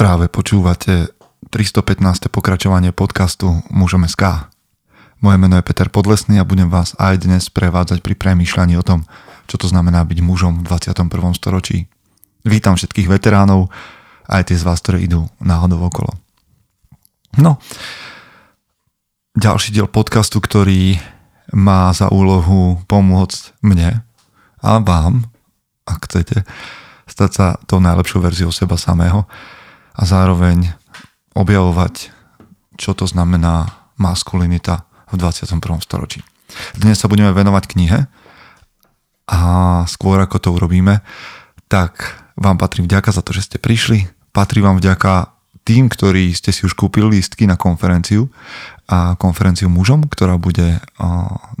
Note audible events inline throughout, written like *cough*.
Práve počúvate 315. pokračovanie podcastu Mužom SK. Moje meno je Peter Podlesný a budem vás aj dnes prevádzať pri premýšľaní o tom, čo to znamená byť mužom v 21. storočí. Vítam všetkých veteránov, aj tie z vás, ktoré idú náhodou okolo. No, ďalší diel podcastu, ktorý má za úlohu pomôcť mne a vám, ak chcete, stať sa tou najlepšou verziou seba samého a zároveň objavovať, čo to znamená maskulinita v 21. storočí. Dnes sa budeme venovať knihe a skôr ako to urobíme, tak vám patrí vďaka za to, že ste prišli. Patrí vám vďaka tým, ktorí ste si už kúpili lístky na konferenciu a konferenciu mužom, ktorá bude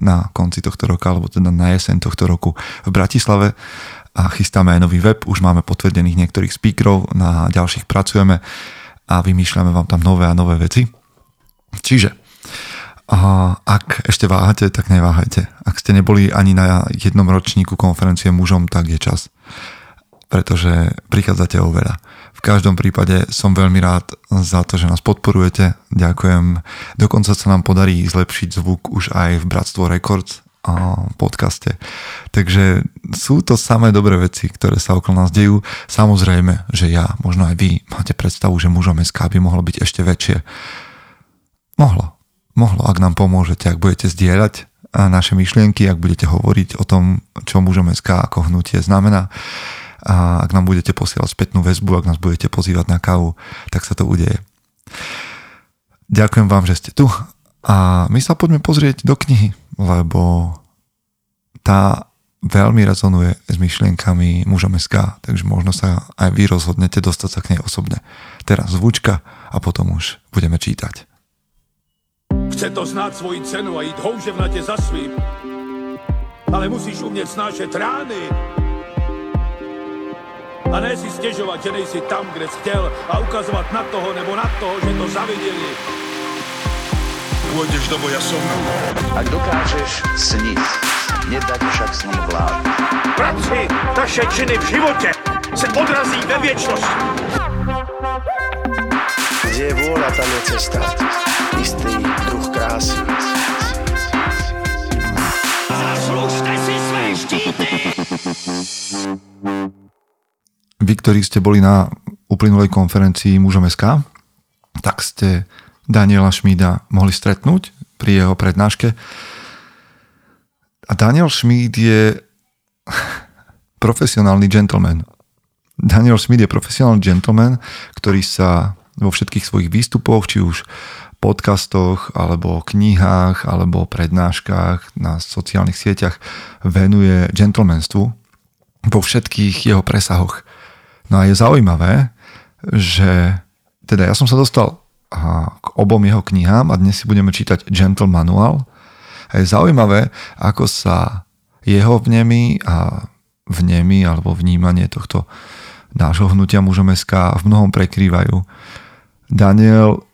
na konci tohto roka, alebo teda na jeseň tohto roku v Bratislave a chystáme aj nový web, už máme potvrdených niektorých speakerov, na ďalších pracujeme a vymýšľame vám tam nové a nové veci. Čiže ak ešte váhate, tak neváhajte. Ak ste neboli ani na jednom ročníku konferencie mužom, tak je čas. Pretože prichádzate o veľa. V každom prípade som veľmi rád za to, že nás podporujete. Ďakujem. Dokonca sa nám podarí zlepšiť zvuk už aj v Bratstvo Records podcaste. Takže sú to samé dobré veci, ktoré sa okolo nás dejú. Samozrejme, že ja, možno aj vy, máte predstavu, že mužom SK by mohlo byť ešte väčšie. Mohlo. Mohlo, ak nám pomôžete, ak budete zdieľať naše myšlienky, ak budete hovoriť o tom, čo mužom SK ako hnutie znamená a ak nám budete posielať spätnú väzbu, ak nás budete pozývať na kávu, tak sa to udeje. Ďakujem vám, že ste tu a my sa poďme pozrieť do knihy, lebo tá veľmi rezonuje s myšlienkami muža SK, takže možno sa aj vy rozhodnete dostať sa k nej osobne. Teraz zvučka a potom už budeme čítať. Chce to znát svoji cenu a jít houževnatě za svým, ale musíš umět snášet rány. A ne si stěžovat, že nejsi tam, kde jsi chtěl a ukazovat na toho nebo na toho, že to zaviděli. Pôjdeš do boja som. Ak dokážeš sniť, nedať však snom vlád. Práci, taše činy v životě se odrazí ve věčnosti. Kde je vôľa, tam je cesta. Istý druh krásy. Zaslužte si své štíty! Vy, ktorí ste boli na uplynulej konferencii Mužom SK, tak ste Daniela Šmída mohli stretnúť pri jeho prednáške. A Daniel Šmíd je *laughs* profesionálny gentleman. Daniel Schmid je profesionálny gentleman, ktorý sa vo všetkých svojich výstupoch, či už podcastoch, alebo knihách, alebo prednáškach na sociálnych sieťach venuje gentlemanstvu vo všetkých jeho presahoch. No a je zaujímavé, že teda ja som sa dostal k obom jeho knihám a dnes si budeme čítať Gentle Manual. A je zaujímavé, ako sa jeho vnemy a vnemy alebo vnímanie tohto nášho hnutia mužom SK v mnohom prekrývajú. Daniel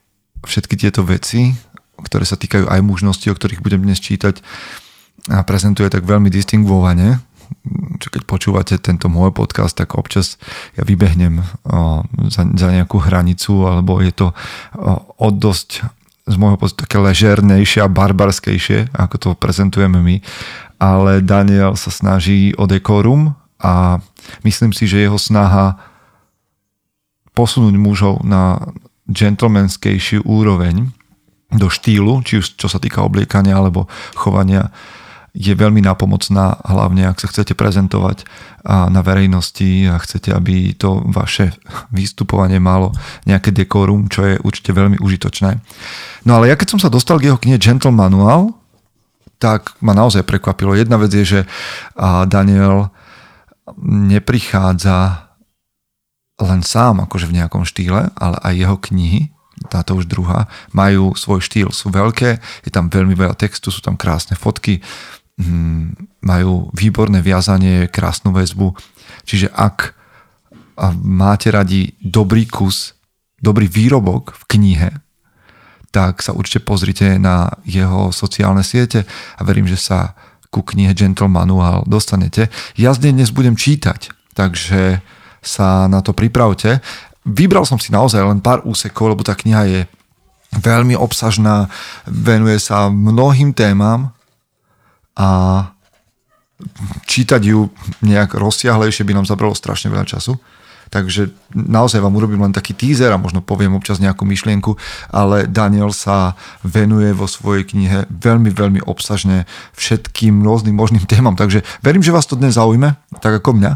všetky tieto veci, ktoré sa týkajú aj mužnosti, o ktorých budem dnes čítať, a prezentuje tak veľmi distinguovane, čo keď počúvate tento môj podcast, tak občas ja vybehnem za, za nejakú hranicu, alebo je to od dosť z môjho pocitu také ležernejšie a barbarskejšie, ako to prezentujeme my. Ale Daniel sa snaží o dekorum a myslím si, že jeho snaha posunúť mužov na gentlemanskejšiu úroveň do štýlu, či už čo sa týka obliekania alebo chovania, je veľmi napomocná, hlavne ak sa chcete prezentovať na verejnosti a chcete, aby to vaše vystupovanie malo nejaké dekorum, čo je určite veľmi užitočné. No ale ja keď som sa dostal k jeho knihe Gentle Manual, tak ma naozaj prekvapilo. Jedna vec je, že Daniel neprichádza len sám akože v nejakom štýle, ale aj jeho knihy táto už druhá, majú svoj štýl, sú veľké, je tam veľmi veľa textu, sú tam krásne fotky, majú výborné viazanie, krásnu väzbu. Čiže ak máte radi dobrý kus, dobrý výrobok v knihe, tak sa určite pozrite na jeho sociálne siete a verím, že sa ku knihe Gentle Manual dostanete. Ja dnes budem čítať, takže sa na to pripravte. vybral som si naozaj len pár úsekov, lebo tá kniha je veľmi obsažná, venuje sa mnohým témam a čítať ju nejak rozsiahlejšie by nám zabralo strašne veľa času. Takže naozaj vám urobím len taký teaser a možno poviem občas nejakú myšlienku, ale Daniel sa venuje vo svojej knihe veľmi, veľmi obsažne všetkým rôznym možným témam. Takže verím, že vás to dnes zaujme, tak ako mňa,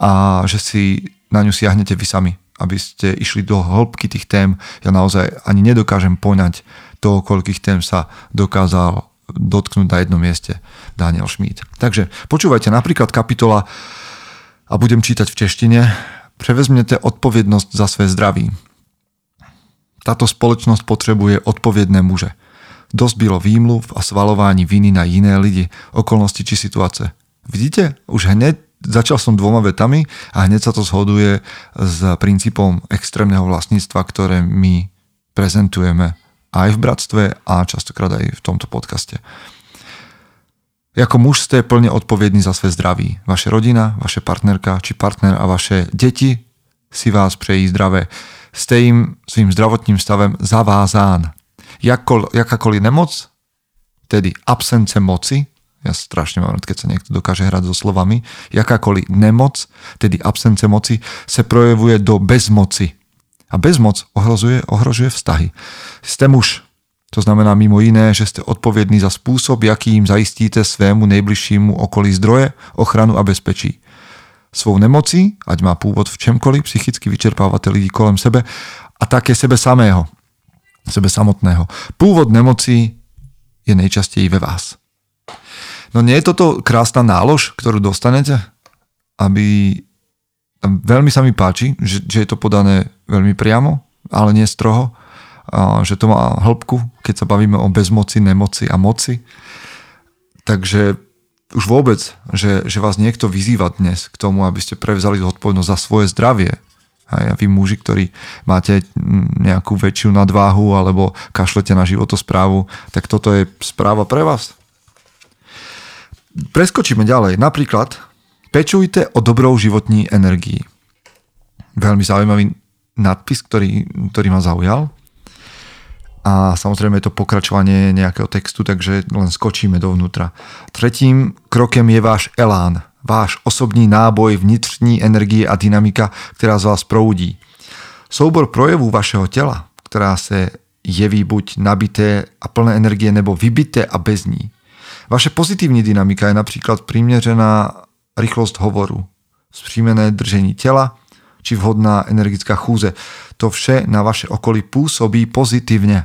a že si na ňu siahnete vy sami, aby ste išli do hĺbky tých tém. Ja naozaj ani nedokážem poňať toho, koľkých tém sa dokázal dotknúť na jednom mieste Daniel Schmidt. Takže počúvajte napríklad kapitola a budem čítať v češtine Prevezmete odpovednosť za své zdraví. Táto spoločnosť potrebuje odpovedné muže. Dosť bylo výmluv a svalování viny na iné lidi, okolnosti či situace. Vidíte? Už hneď začal som dvoma vetami a hneď sa to zhoduje s princípom extrémneho vlastníctva, ktoré my prezentujeme aj v bratstve a častokrát aj v tomto podcaste. Ako muž ste plne odpovední za své zdraví. Vaše rodina, vaše partnerka či partner a vaše deti si vás přejí zdravé. Ste im svým zdravotním stavem zavázán. Jakol, jakákoliv nemoc, tedy absence moci, ja strašne mám rád, keď sa niekto dokáže hrať so slovami, jakákoliv nemoc, tedy absence moci, se projevuje do bezmoci. A bezmoc ohrozuje, ohrožuje vztahy. Ste muž, to znamená mimo iné, že ste odpovědní za spôsob, jakým zajistíte svému nejbližšímu okolí zdroje, ochranu a bezpečí. Svou nemocí, ať má pôvod v čemkoliv, psychicky vyčerpávate lidi kolem sebe a také sebe samého, sebe samotného. Pôvod nemocí je nejčastěji ve vás. No nie je toto krásna nálož, ktorú dostanete? Aby... Veľmi sa mi páči, že, že je to podané veľmi priamo, ale nie stroho že to má hĺbku, keď sa bavíme o bezmoci, nemoci a moci. Takže už vôbec, že, že vás niekto vyzýva dnes k tomu, aby ste prevzali zodpovednosť za svoje zdravie. A vy muži, ktorí máte nejakú väčšiu nadváhu alebo kašlete na životosprávu, tak toto je správa pre vás. Preskočíme ďalej. Napríklad, pečujte o dobrou životní energii. Veľmi zaujímavý nadpis, ktorý, ktorý ma zaujal a samozrejme je to pokračovanie nejakého textu, takže len skočíme dovnútra. Tretím krokem je váš elán, váš osobní náboj, vnitřní energie a dynamika, která z vás proudí. Soubor projevů vašeho těla, která se jeví buď nabité a plné energie nebo vybité a bez ní. Vaše pozitivní dynamika je například přiměřená rychlost hovoru, zpřímené držení těla či vhodná energická chůze. To vše na vaše okolí působí pozitivně.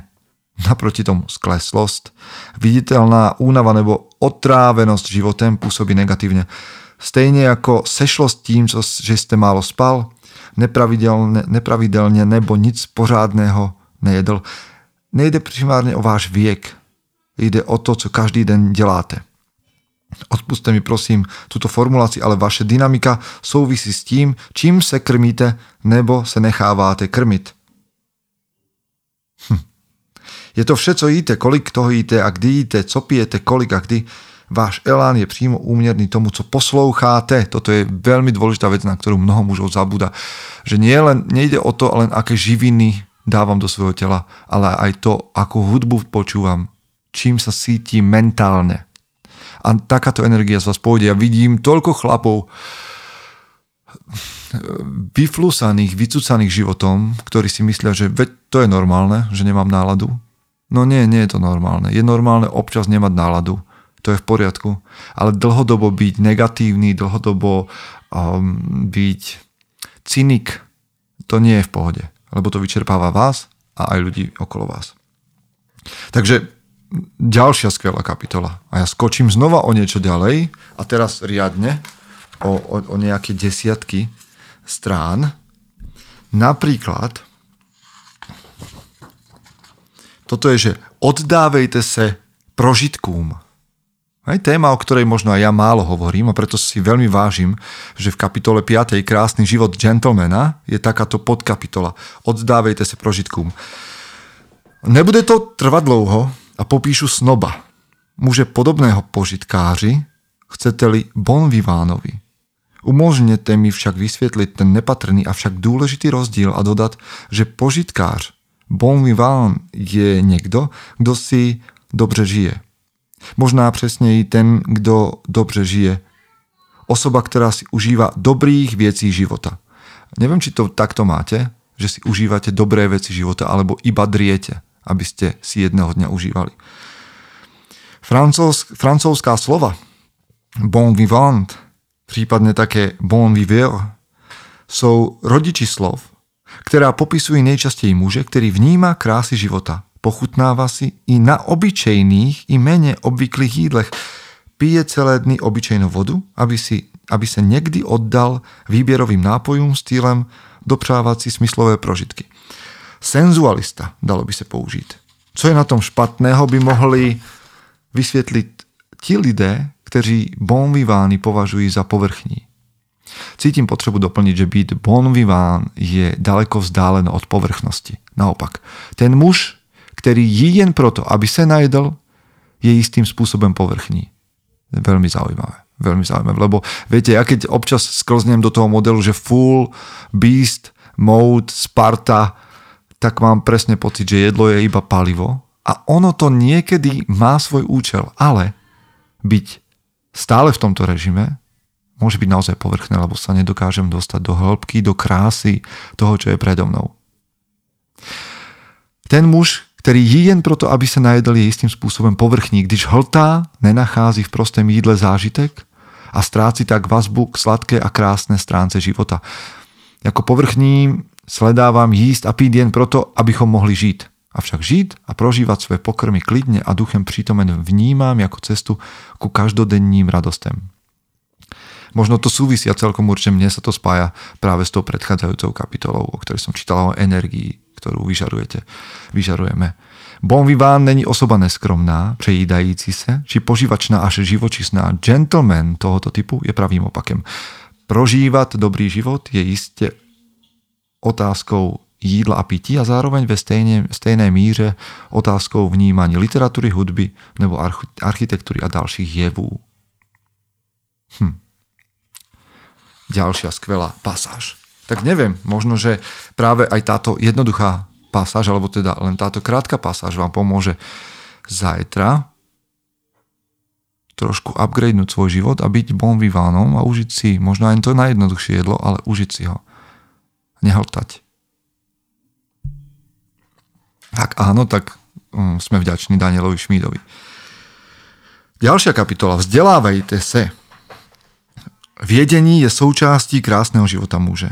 Naproti tomu skleslosť, viditeľná únava nebo otrávenosť životem pôsobí negatívne. Stejne ako sešlo s tým, že ste málo spal, nepravidelne, nepravidelne nebo nic pořádného nejedl. Nejde primárne o váš viek. Ide o to, co každý den děláte. Odpuste mi prosím túto formuláciu, ale vaše dynamika souvisí s tím, čím se krmíte nebo se necháváte krmiť. Hm. Je to vše, co jíte, kolik toho jíte a kdy jíte, co pijete, kolik a kdy. Váš elán je přímo úměrný tomu, co posloucháte. Toto je veľmi dôležitá vec, na ktorú mnoho mužov zabúda. Že nie len, nejde o to, len aké živiny dávam do svojho tela, ale aj to, akú hudbu počúvam, čím sa cítim mentálne. A takáto energia z vás pôjde. Ja vidím toľko chlapov, vyflusaných, vycúcaných životom, ktorí si myslia, že veď to je normálne, že nemám náladu. No nie, nie je to normálne. Je normálne občas nemať náladu. To je v poriadku. Ale dlhodobo byť negatívny, dlhodobo um, byť cynik, to nie je v pohode. Lebo to vyčerpáva vás a aj ľudí okolo vás. Takže ďalšia skvelá kapitola. A ja skočím znova o niečo ďalej a teraz riadne o, o, o nejaké desiatky strán. Napríklad toto je, že oddávejte sa prožitkům. Aj téma, o ktorej možno aj ja málo hovorím a preto si veľmi vážim, že v kapitole 5. Krásny život gentlemana je takáto podkapitola. Oddávejte sa prožitkům. Nebude to trvať dlouho a popíšu snoba. Muže podobného požitkáři, chcete-li bon vivánovi. Umožněte mi však vysvětlit ten nepatrný, avšak důležitý rozdíl a dodat, že požitkář, bon vivant, je někdo, kdo si dobře žije. Možná přesněji ten, kdo dobře žije. Osoba, která si užíva dobrých věcí života. Neviem, či to takto máte, že si užívate dobré veci života, alebo iba driete, aby ste si jedného dňa užívali. Francouz, francouzská slova bon vivant, prípadne také bon viveur, sú rodiči slov, ktorá popisujú nejčastej muže, ktorý vníma krásy života, pochutnáva si i na obyčejných i menej obvyklých jídlech, pije celé dny obyčejnú vodu, aby, si, aby sa niekdy oddal výbierovým nápojom stýlem dopřávať si smyslové prožitky. Senzualista, dalo by sa použiť. Co je na tom špatného, by mohli vysvětlit ti lidé, kteří bon vivant považují za povrchní. Cítim potřebu doplniť, že byť bon vivant je daleko vzdálen od povrchnosti. Naopak, ten muž, ktorý jí jen proto, aby se najedl, je istým spôsobom povrchní. Veľmi zaujímavé. Veľmi zaujímavé, lebo viete, ja keď občas sklznem do toho modelu, že full beast mode, Sparta, tak mám presne pocit, že jedlo je iba palivo a ono to niekedy má svoj účel, ale byť stále v tomto režime môže byť naozaj povrchné, lebo sa nedokážem dostať do hĺbky, do krásy toho, čo je predo mnou. Ten muž, ktorý jí jen proto, aby sa najedl, je istým spôsobom povrchní, když hltá, nenachází v prostém jídle zážitek a stráci tak vazbu k sladké a krásné stránce života. Jako povrchní sledávam jíst a pít jen proto, abychom mohli žiť. Avšak žiť a prožívať svoje pokrmy klidne a duchem prítomen vnímam ako cestu ku každodenním radostem. Možno to súvisí a celkom určite mne sa to spája práve s tou predchádzajúcou kapitolou, o ktorej som čítal o energii, ktorú vyžarujete, vyžarujeme. Bon vivant není osoba neskromná, přejídající se, či požívačná až živočisná. Gentleman tohoto typu je pravým opakem. Prožívať dobrý život je iste otázkou jídla a pití a zároveň ve stejne, stejnej míře otázkou vnímania literatúry, hudby nebo architektúry a ďalších jevů. Hm. Ďalšia skvelá pasáž. Tak neviem, možno, že práve aj táto jednoduchá pasáž, alebo teda len táto krátka pasáž vám pomôže zajtra trošku upgradenúť svoj život a byť bon vivánom a užiť si možno aj to najjednoduchšie jedlo, ale užiť si ho. Nehltať. Ak áno, tak um, sme vďační Danielovi Šmídovi. Ďalšia kapitola. Vzdelávajte se. Viedení je součástí krásného života muže.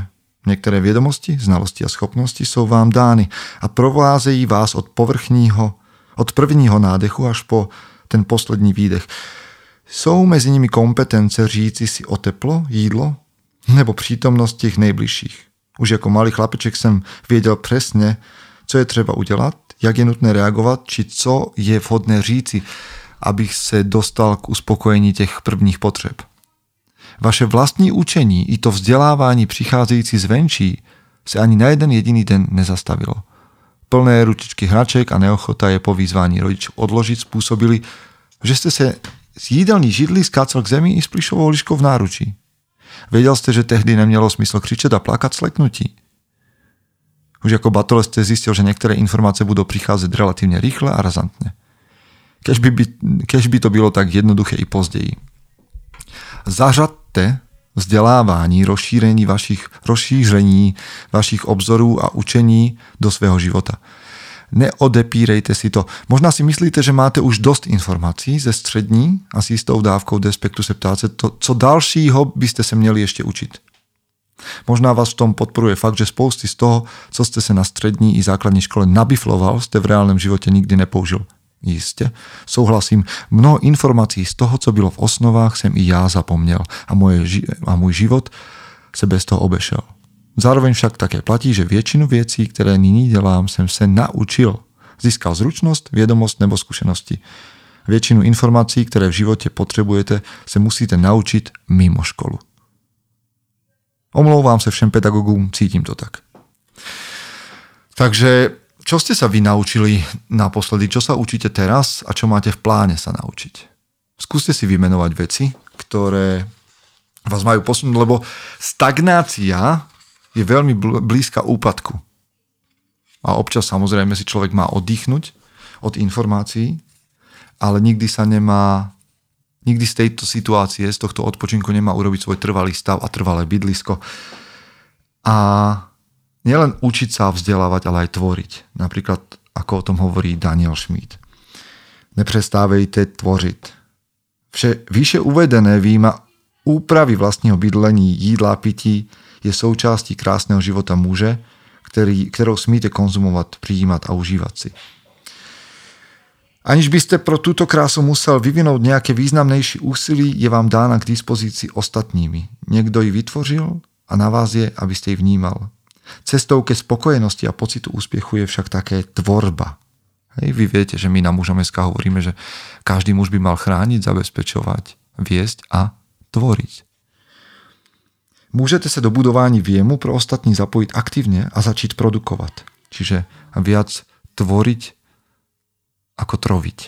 Některé vědomosti, znalosti a schopnosti jsou vám dány a provázejí vás od povrchního, od prvního nádechu až po ten poslední výdech. Jsou mezi nimi kompetence říci si o teplo, jídlo nebo přítomnost těch nejbližších. Už jako malý chlapeček jsem věděl přesně, co je třeba udělat, jak je nutné reagovat, či co je vhodné říci, abych se dostal k uspokojení těch prvních potřeb. Vaše vlastní učení i to vzdelávání přicházející zvenčí se ani na jeden jediný den nezastavilo. Plné ručičky hraček a neochota je po výzvání rodičů odložiť spôsobili, že ste se z jídelní židli skácal k zemi i s plišovou liškou v náručí. Vedel ste, že tehdy nemělo smysl křičet a plakať sleknutí. Už ako batole ste zistil, že niektoré informácie budú prichádzať relatívne rýchle a razantne. Kež by, by, kež by to bylo tak jednoduché i později. Zařadte vzdelávání, rozšírení vašich, rozšíření vašich obzorů a učení do svého života. Neodepírejte si to. Možná si myslíte, že máte už dost informací ze střední a s jistou dávkou despektu se ptáte, to, co dalšího byste se měli ještě učit. Možná vás v tom podporuje fakt, že spousty z toho, co ste sa na strední i základní škole nabifloval, ste v reálnom živote nikdy nepoužil. Jistě, souhlasím, mnoho informací z toho, co bylo v osnovách, jsem i já zapomněl a, moje, a můj život se bez toho obešel. Zároveň však také platí, že většinu věcí, které nyní dělám, jsem se naučil. Získal zručnost, vědomost nebo zkušenosti. Většinu informací, které v životě potřebujete, se musíte naučiť mimo školu. Omlouvám sa všem pedagogům, cítim to tak. Takže čo ste sa vy naučili naposledy, čo sa učíte teraz a čo máte v pláne sa naučiť? Skúste si vymenovať veci, ktoré vás majú posunúť, lebo stagnácia je veľmi bl- blízka úpadku. A občas samozrejme si človek má oddychnúť od informácií, ale nikdy sa nemá, nikdy z tejto situácie, z tohto odpočinku nemá urobiť svoj trvalý stav a trvalé bydlisko. A nielen učiť sa vzdelávať, ale aj tvoriť. Napríklad, ako o tom hovorí Daniel Schmidt. Neprestávejte tvoriť. Vše vyše uvedené výjima úpravy vlastního bydlení, jídla, pití je součástí krásného života muže, který, kterou smíte konzumovat, přijímat a užívat si. Aniž byste pro túto krásu musel vyvinout nejaké významnejší úsilí, je vám dána k dispozícii ostatními. Niekto ji vytvořil a na vás je, aby ste ji vnímal. Cestou ke spokojenosti a pocitu úspiechu je však také tvorba. Hej, vy viete, že my na mužom SK hovoríme, že každý muž by mal chrániť, zabezpečovať, viesť a tvoriť. Môžete sa do budování viemu pro ostatní zapojiť aktívne a začít produkovať. Čiže viac tvoriť ako troviť.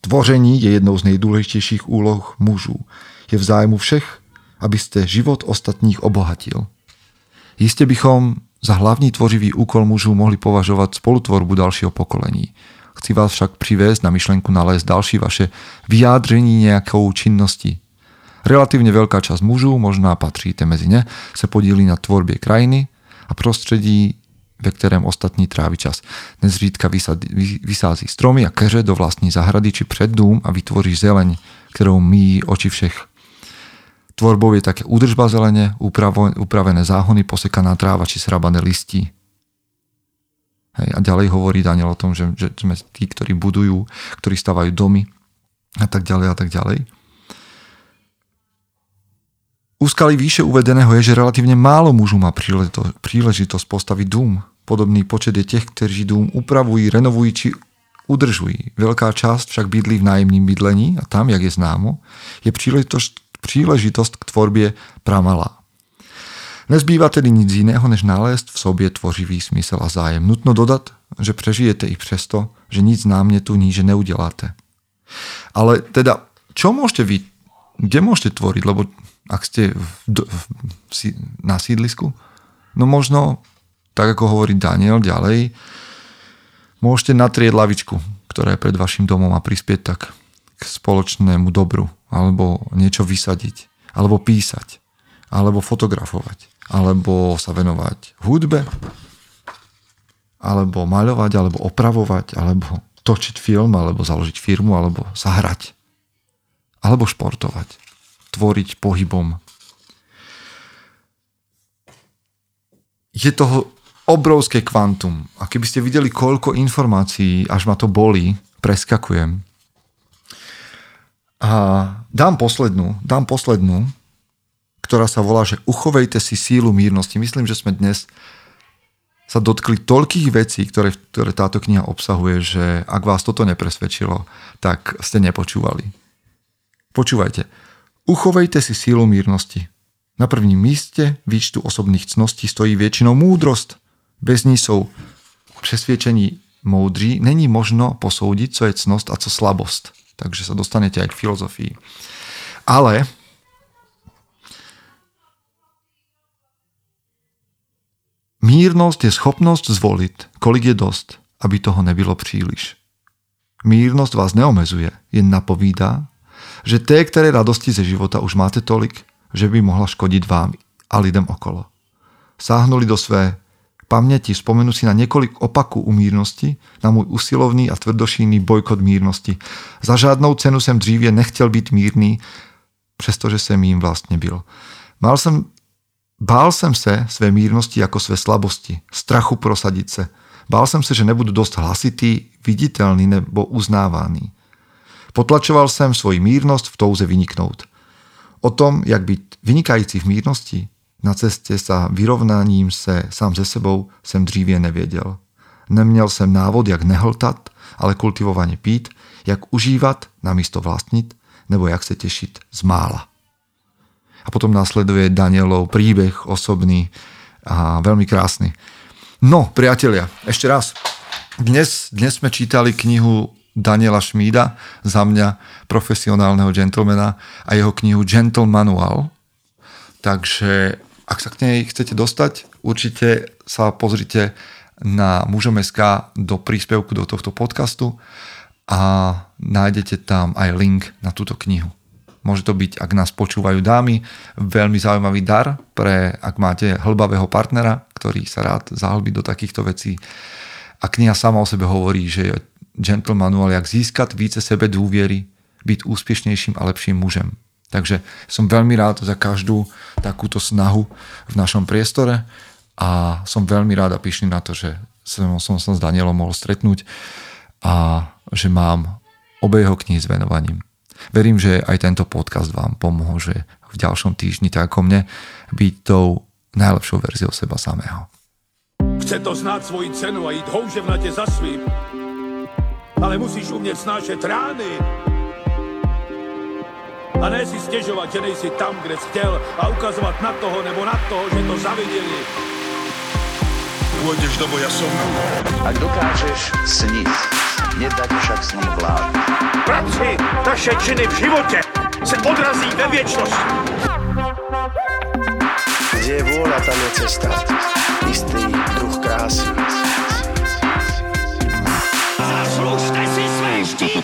Tvoření je jednou z nejdůležitějších úloh mužů. Je v zájmu všech, abyste život ostatních obohatil. Jistě bychom za hlavní tvořivý úkol mužů mohli považovať spolutvorbu dalšího pokolení. Chci vás však přivést na myšlenku nalézt další vaše vyjádření nejakou činnosti. Relatívne veľká časť mužů, možná patříte mezi ne, se podílí na tvorbě krajiny a prostředí ve kterém ostatní tráví čas. Nezřídka vysází stromy a keře do vlastní zahrady či před dům a vytvoří zeleň, kterou míjí oči všech. Tvorbou je také údržba zelene, upravené záhony, posekaná tráva či srabané listí. Hej, a ďalej hovorí Daniel o tom, že, že sme tí, ktorí budujú, ktorí stavajú domy a tak ďalej a tak ďalej. Úskalí výše uvedeného je, že relatívne málo mužů má príležitosť, príležitosť postaviť dům. Podobný počet je těch, kteří dům upravují, renovují či udržují. Veľká časť však bydlí v nájemním bydlení a tam, jak je známo, je príležitosť, príležitosť k tvorbie pramalá. Nezbýva tedy nic jiného, než nalézt v sobě tvořivý smysl a zájem. Nutno dodat, že prežijete i přesto, že nic námětu níže neuděláte. Ale teda, čo môžete vy, kde môžete tvoriť, lebo ak ste v, v, v, na sídlisku, no možno, tak ako hovorí Daniel ďalej, môžete natrieť lavičku, ktorá je pred vašim domom a prispieť tak k spoločnému dobru, alebo niečo vysadiť, alebo písať, alebo fotografovať, alebo sa venovať hudbe, alebo maľovať, alebo opravovať, alebo točiť film, alebo založiť firmu, alebo sa hrať, alebo športovať tvoriť pohybom. Je toho obrovské kvantum. A keby ste videli, koľko informácií, až ma to boli, preskakujem. A dám poslednú, dám poslednú, ktorá sa volá, že uchovejte si sílu mírnosti. Myslím, že sme dnes sa dotkli toľkých vecí, ktoré, ktoré táto kniha obsahuje, že ak vás toto nepresvedčilo, tak ste nepočúvali. Počúvajte. Uchovejte si sílu mírnosti. Na prvním míste výčtu osobných cností stojí většinou múdrost. Bez ní jsou přesvědčení moudří. Není možno posoudit, co je cnost a co slabost. Takže sa dostanete aj k filozofii. Ale mírnosť je schopnosť zvoliť, kolik je dost, aby toho nebylo příliš. Mírnosť vás neomezuje, jen napovídá, že té, které radosti ze života už máte tolik, že by mohla škodiť vám a lidem okolo. Sáhnuli do své paměti, vzpomenu si na několik opaků u mírnosti, na můj usilovný a tvrdošíný bojkot mírnosti. Za žádnou cenu jsem dříve nechtěl být mírný, přestože jsem jím vlastně byl. Mal jsem, bál jsem se své mírnosti jako své slabosti, strachu prosadit se. Bál jsem se, že nebudu dost hlasitý, viditelný nebo uznávaný. Potlačoval jsem svoji mírnost v touze vyniknout. O tom, jak být vynikající v mírnosti, na cestě sa vyrovnáním se sám ze sebou jsem dříve nevěděl. Neměl jsem návod, jak nehltat, ale kultivovaně pít, jak užívat namísto vlastnit, nebo jak se těšit z mála. A potom následuje Danielov príbeh osobný a veľmi krásny. No, priatelia, ešte raz. Dnes, dnes sme čítali knihu Daniela Šmída, za mňa profesionálneho gentlemana a jeho knihu Gentle Manual Takže ak sa k nej chcete dostať, určite sa pozrite na mužom.sk do príspevku do tohto podcastu a nájdete tam aj link na túto knihu. Môže to byť, ak nás počúvajú dámy, veľmi zaujímavý dar pre, ak máte hlbavého partnera, ktorý sa rád zahlbí do takýchto vecí. A kniha sama o sebe hovorí, že je gentle manual, jak získať více sebe dôviery, byť úspešnejším a lepším mužem. Takže som veľmi rád za každú takúto snahu v našom priestore a som veľmi rád a pyšný na to, že som, som sa s Danielom mohol stretnúť a že mám obe jeho knihy s venovaním. Verím, že aj tento podcast vám pomôže v ďalšom týždni, tak ako mne, byť tou najlepšou verziou seba samého. Chce to znát svoji cenu a jít houževnatě za svým. Ale musíš umět snášet rány. A ne si stěžovat, že nejsi tam, kde jsi chtěl a ukazovat na toho nebo na toho, že to zaviděli. Pôjdeš do boja som. Ak dokážeš sniť, nedať však snom vlád. Práci, taše činy v životě se odrazí ve věčnosti. Kde je vôľa, tam je cesta. Istý druh krásy. DJ.